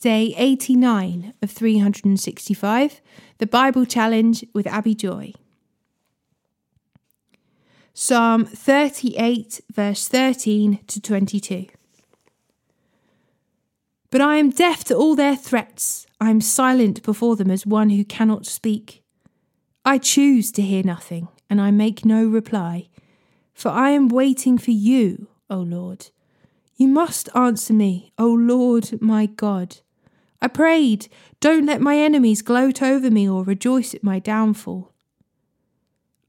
day 89 of 365, the Bible Challenge with Abi Joy. Psalm 38, verse 13 to 22. But I am deaf to all their threats. I am silent before them as one who cannot speak. I choose to hear nothing, and I make no reply, for I am waiting for you, O Lord. You must answer me, O Lord my God. I prayed, Don't let my enemies gloat over me or rejoice at my downfall.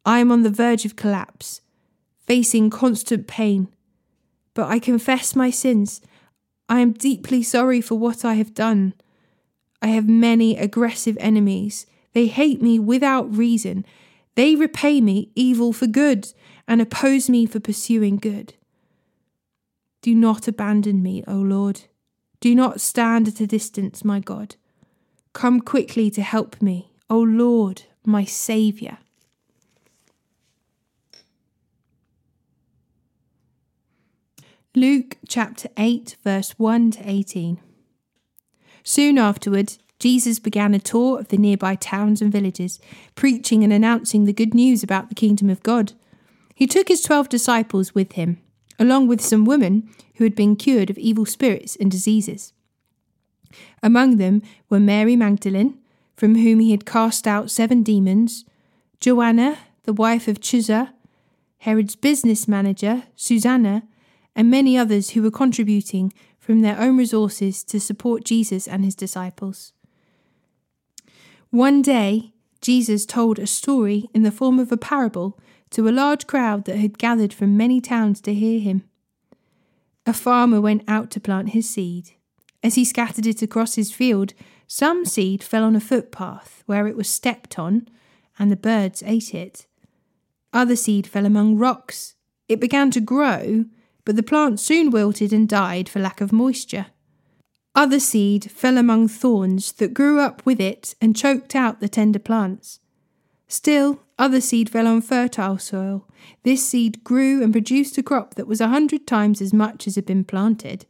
I am on the verge of collapse, facing constant pain. But I confess my sins. I am deeply sorry for what I have done. I have many aggressive enemies. They hate me without reason. They repay me evil for good and oppose me for pursuing good. Do not abandon me, O Lord. Do not stand at a distance, my God. Come quickly to help me, O Lord, my Saviour. Luke chapter 8, verse 1 to 18. Soon afterward, Jesus began a tour of the nearby towns and villages, preaching and announcing the good news about the kingdom of God. He took his twelve disciples with him along with some women who had been cured of evil spirits and diseases. Among them were Mary Magdalene, from whom he had cast out seven demons, Joanna, the wife of Chuza, Herod's business manager, Susanna, and many others who were contributing from their own resources to support Jesus and his disciples. One day, Jesus told a story in the form of a parable to a large crowd that had gathered from many towns to hear him. A farmer went out to plant his seed. As he scattered it across his field, some seed fell on a footpath where it was stepped on, and the birds ate it. Other seed fell among rocks. It began to grow, but the plant soon wilted and died for lack of moisture. Other seed fell among thorns that grew up with it and choked out the tender plants. Still, other seed fell on fertile soil. This seed grew and produced a crop that was a hundred times as much as had been planted.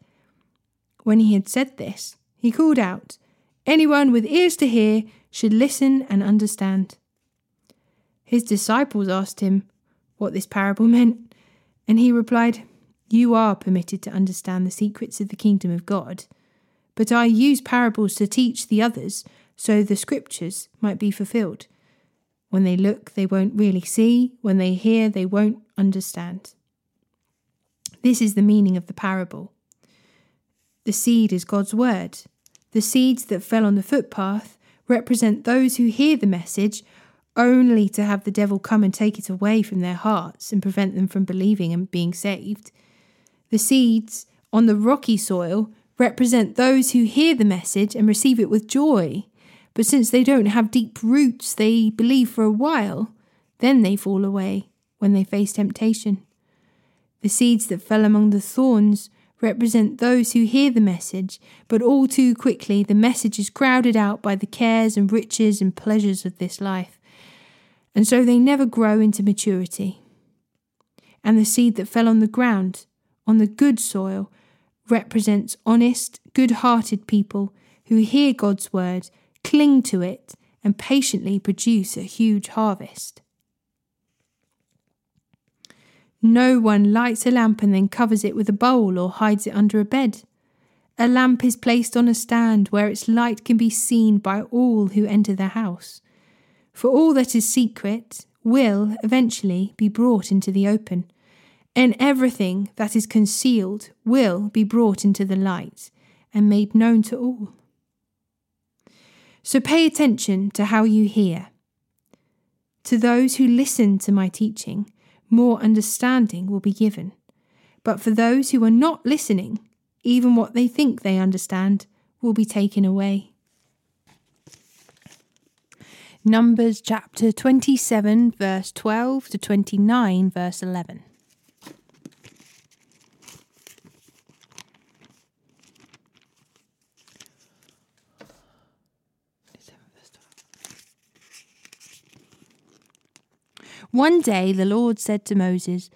When he had said this, he called out, Anyone with ears to hear should listen and understand. His disciples asked him what this parable meant, and he replied, You are permitted to understand the secrets of the kingdom of God, but I use parables to teach the others so the scriptures might be fulfilled. When they look, they won't really see. When they hear, they won't understand. This is the meaning of the parable. The seed is God's word. The seeds that fell on the footpath represent those who hear the message only to have the devil come and take it away from their hearts and prevent them from believing and being saved. The seeds on the rocky soil represent those who hear the message and receive it with joy. But since they don't have deep roots, they believe for a while, then they fall away when they face temptation. The seeds that fell among the thorns represent those who hear the message, but all too quickly the message is crowded out by the cares and riches and pleasures of this life, and so they never grow into maturity. And the seed that fell on the ground, on the good soil, represents honest, good hearted people who hear God's word cling to it, and patiently produce a huge harvest. No one lights a lamp and then covers it with a bowl or hides it under a bed. A lamp is placed on a stand where its light can be seen by all who enter the house. For all that is secret will eventually be brought into the open, and everything that is concealed will be brought into the light and made known to all. So pay attention to how you hear. To those who listen to my teaching, more understanding will be given. But for those who are not listening, even what they think they understand will be taken away. Numbers chapter 27, verse 12 to 29, verse 11. One day the Lord said to Moses,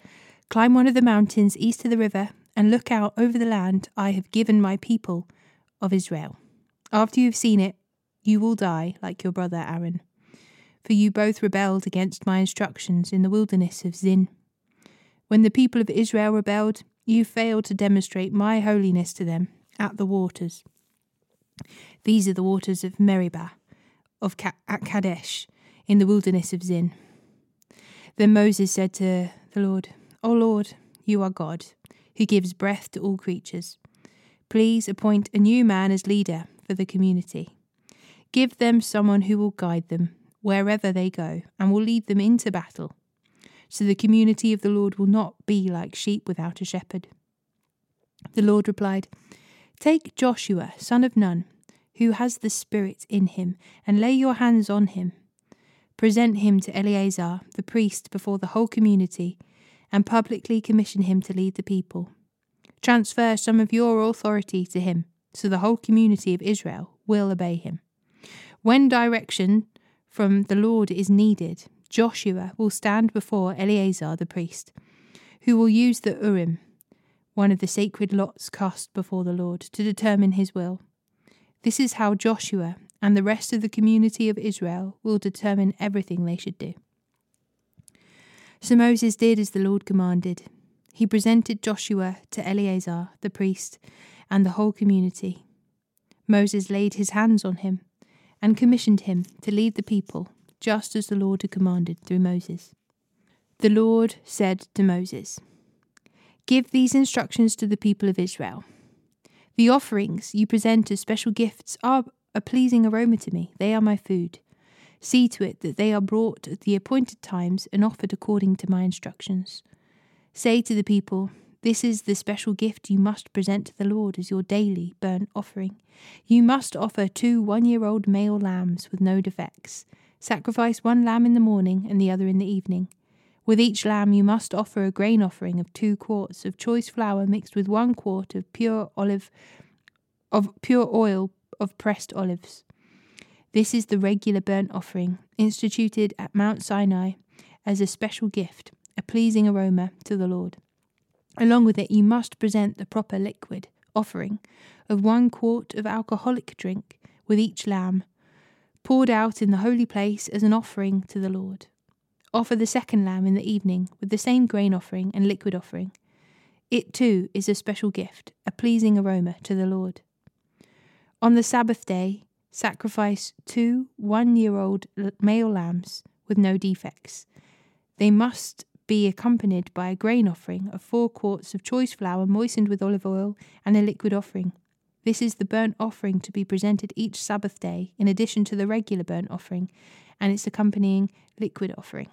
Climb one of the mountains east of the river and look out over the land I have given my people of Israel. After you have seen it, you will die like your brother Aaron. For you both rebelled against my instructions in the wilderness of Zin. When the people of Israel rebelled, you failed to demonstrate my holiness to them at the waters. These are the waters of Meribah, of Ka- at Kadesh, in the wilderness of Zin. Then Moses said to the Lord, O Lord, you are God, who gives breath to all creatures. Please appoint a new man as leader for the community. Give them someone who will guide them wherever they go and will lead them into battle. So the community of the Lord will not be like sheep without a shepherd. The Lord replied, Take Joshua, son of Nun, who has the Spirit in him, and lay your hands on him. Present him to Eleazar, the priest, before the whole community, and publicly commission him to lead the people. Transfer some of your authority to him, so the whole community of Israel will obey him. When direction from the Lord is needed, Joshua will stand before Eleazar the priest, who will use the Urim, one of the sacred lots cast before the Lord, to determine his will. This is how Joshua and the rest of the community of Israel will determine everything they should do. So Moses did as the Lord commanded. He presented Joshua to Eleazar the priest and the whole community. Moses laid his hands on him and commissioned him to lead the people, just as the Lord had commanded through Moses. The Lord said to Moses, Give these instructions to the people of Israel. The offerings you present as special gifts are a pleasing aroma to me, they are my food. See to it that they are brought at the appointed times and offered according to my instructions. Say to the people, This is the special gift you must present to the Lord as your daily burnt offering. You must offer two one year old male lambs with no defects. Sacrifice one lamb in the morning and the other in the evening. With each lamb you must offer a grain offering of two quarts of choice flour mixed with one quart of pure olive of pure oil of pressed olives. This is the regular burnt offering instituted at Mount Sinai as a special gift, a pleasing aroma to the Lord. Along with it, you must present the proper liquid offering of one quart of alcoholic drink with each lamb, poured out in the holy place as an offering to the Lord. Offer the second lamb in the evening with the same grain offering and liquid offering. It too is a special gift, a pleasing aroma to the Lord. On the Sabbath day, sacrifice two one year old male lambs with no defects. They must be accompanied by a grain offering of four quarts of choice flour moistened with olive oil and a liquid offering. This is the burnt offering to be presented each Sabbath day, in addition to the regular burnt offering and its accompanying liquid offering.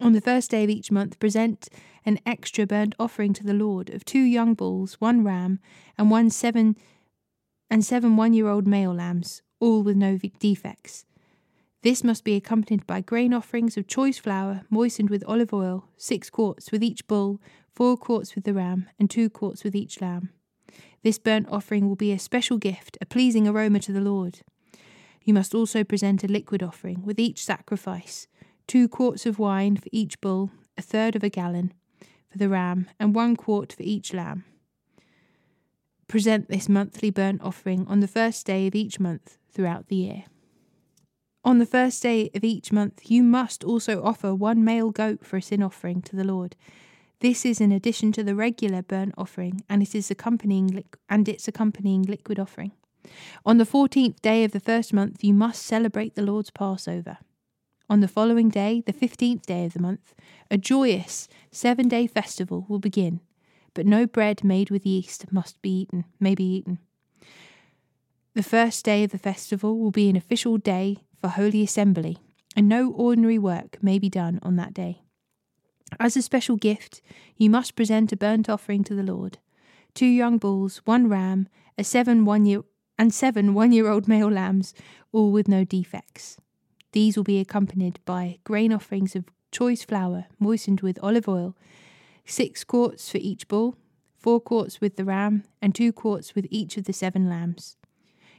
On the first day of each month, present an extra burnt offering to the Lord of two young bulls, one ram, and one seven and seven one-year-old male lambs, all with no defects. This must be accompanied by grain offerings of choice flour moistened with olive oil, six quarts with each bull, four quarts with the ram, and two quarts with each lamb. This burnt offering will be a special gift, a pleasing aroma to the Lord. You must also present a liquid offering with each sacrifice two quarts of wine for each bull, a third of a gallon for the ram, and one quart for each lamb. Present this monthly burnt offering on the first day of each month throughout the year. On the first day of each month, you must also offer one male goat for a sin offering to the Lord. This is in addition to the regular burnt offering, and it is accompanying and its accompanying liquid offering. On the fourteenth day of the first month, you must celebrate the Lord's Passover. On the following day, the fifteenth day of the month, a joyous seven day festival will begin, but no bread made with yeast must be eaten, may be eaten. The first day of the festival will be an official day for Holy Assembly, and no ordinary work may be done on that day. As a special gift, you must present a burnt offering to the Lord two young bulls, one ram, a seven one year and seven one year old male lambs, all with no defects. These will be accompanied by grain offerings of choice flour moistened with olive oil, six quarts for each bull, four quarts with the ram, and two quarts with each of the seven lambs.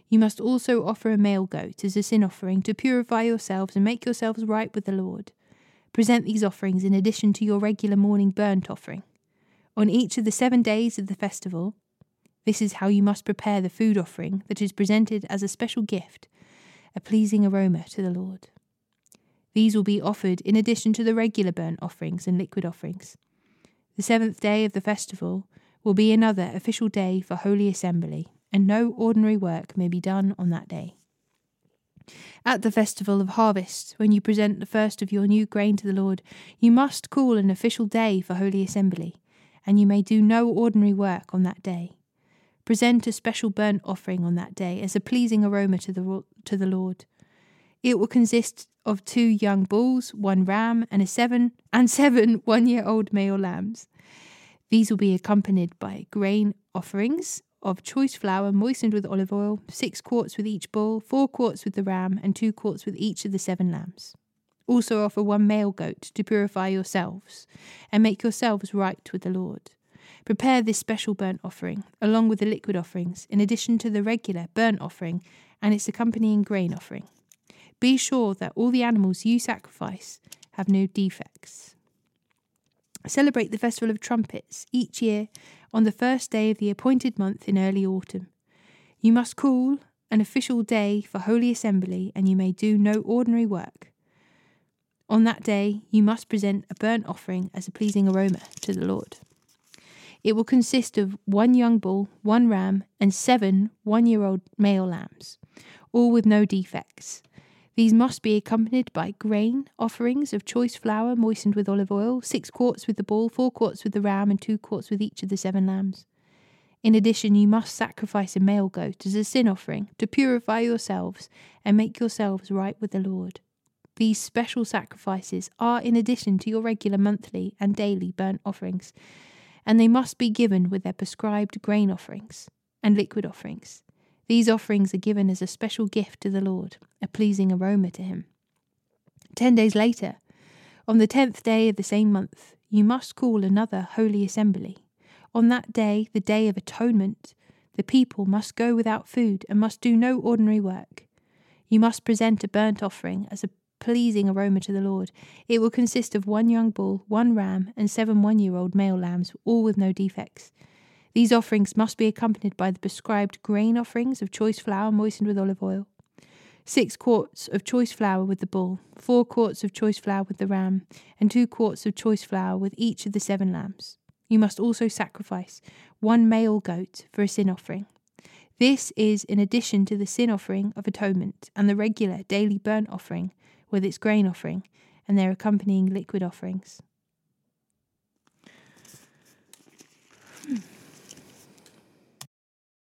You must also offer a male goat as a sin offering to purify yourselves and make yourselves right with the Lord. Present these offerings in addition to your regular morning burnt offering. On each of the seven days of the festival, This is how you must prepare the food offering that is presented as a special gift, a pleasing aroma to the Lord. These will be offered in addition to the regular burnt offerings and liquid offerings. The seventh day of the festival will be another official day for Holy Assembly, and no ordinary work may be done on that day. At the festival of harvest, when you present the first of your new grain to the Lord, you must call an official day for Holy Assembly, and you may do no ordinary work on that day. Present a special burnt offering on that day as a pleasing aroma to the, to the Lord. It will consist of two young bulls, one ram, and a seven and seven one-year-old male lambs. These will be accompanied by grain offerings of choice flour moistened with olive oil, six quarts with each bull, four quarts with the ram, and two quarts with each of the seven lambs. Also offer one male goat to purify yourselves and make yourselves right with the Lord. Prepare this special burnt offering, along with the liquid offerings, in addition to the regular burnt offering and its accompanying grain offering. Be sure that all the animals you sacrifice have no defects. Celebrate the Festival of Trumpets each year on the first day of the appointed month in early autumn. You must call an official day for Holy Assembly, and you may do no ordinary work. On that day, you must present a burnt offering as a pleasing aroma to the Lord. It will consist of one young bull, one ram, and seven one year old male lambs, all with no defects. These must be accompanied by grain offerings of choice flour moistened with olive oil, six quarts with the bull, four quarts with the ram, and two quarts with each of the seven lambs. In addition, you must sacrifice a male goat as a sin offering to purify yourselves and make yourselves right with the Lord. These special sacrifices are in addition to your regular monthly and daily burnt offerings, and they must be given with their prescribed grain offerings and liquid offerings. These offerings are given as a special gift to the Lord, a pleasing aroma to him. Ten days later, on the tenth day of the same month, you must call another holy assembly. On that day, the day of atonement, the people must go without food and must do no ordinary work. You must present a burnt offering as a pleasing aroma to the Lord. It will consist of one young bull, one ram, and seven one year old male lambs, all with no defects. These offerings must be accompanied by the prescribed grain offerings of choice flour moistened with olive oil, six quarts of choice flour with the bull, four quarts of choice flour with the ram, and two quarts of choice flour with each of the seven lambs. You must also sacrifice one male goat for a sin offering. This is in addition to the sin offering of atonement and the regular daily burnt offering with its grain offering and their accompanying liquid offerings.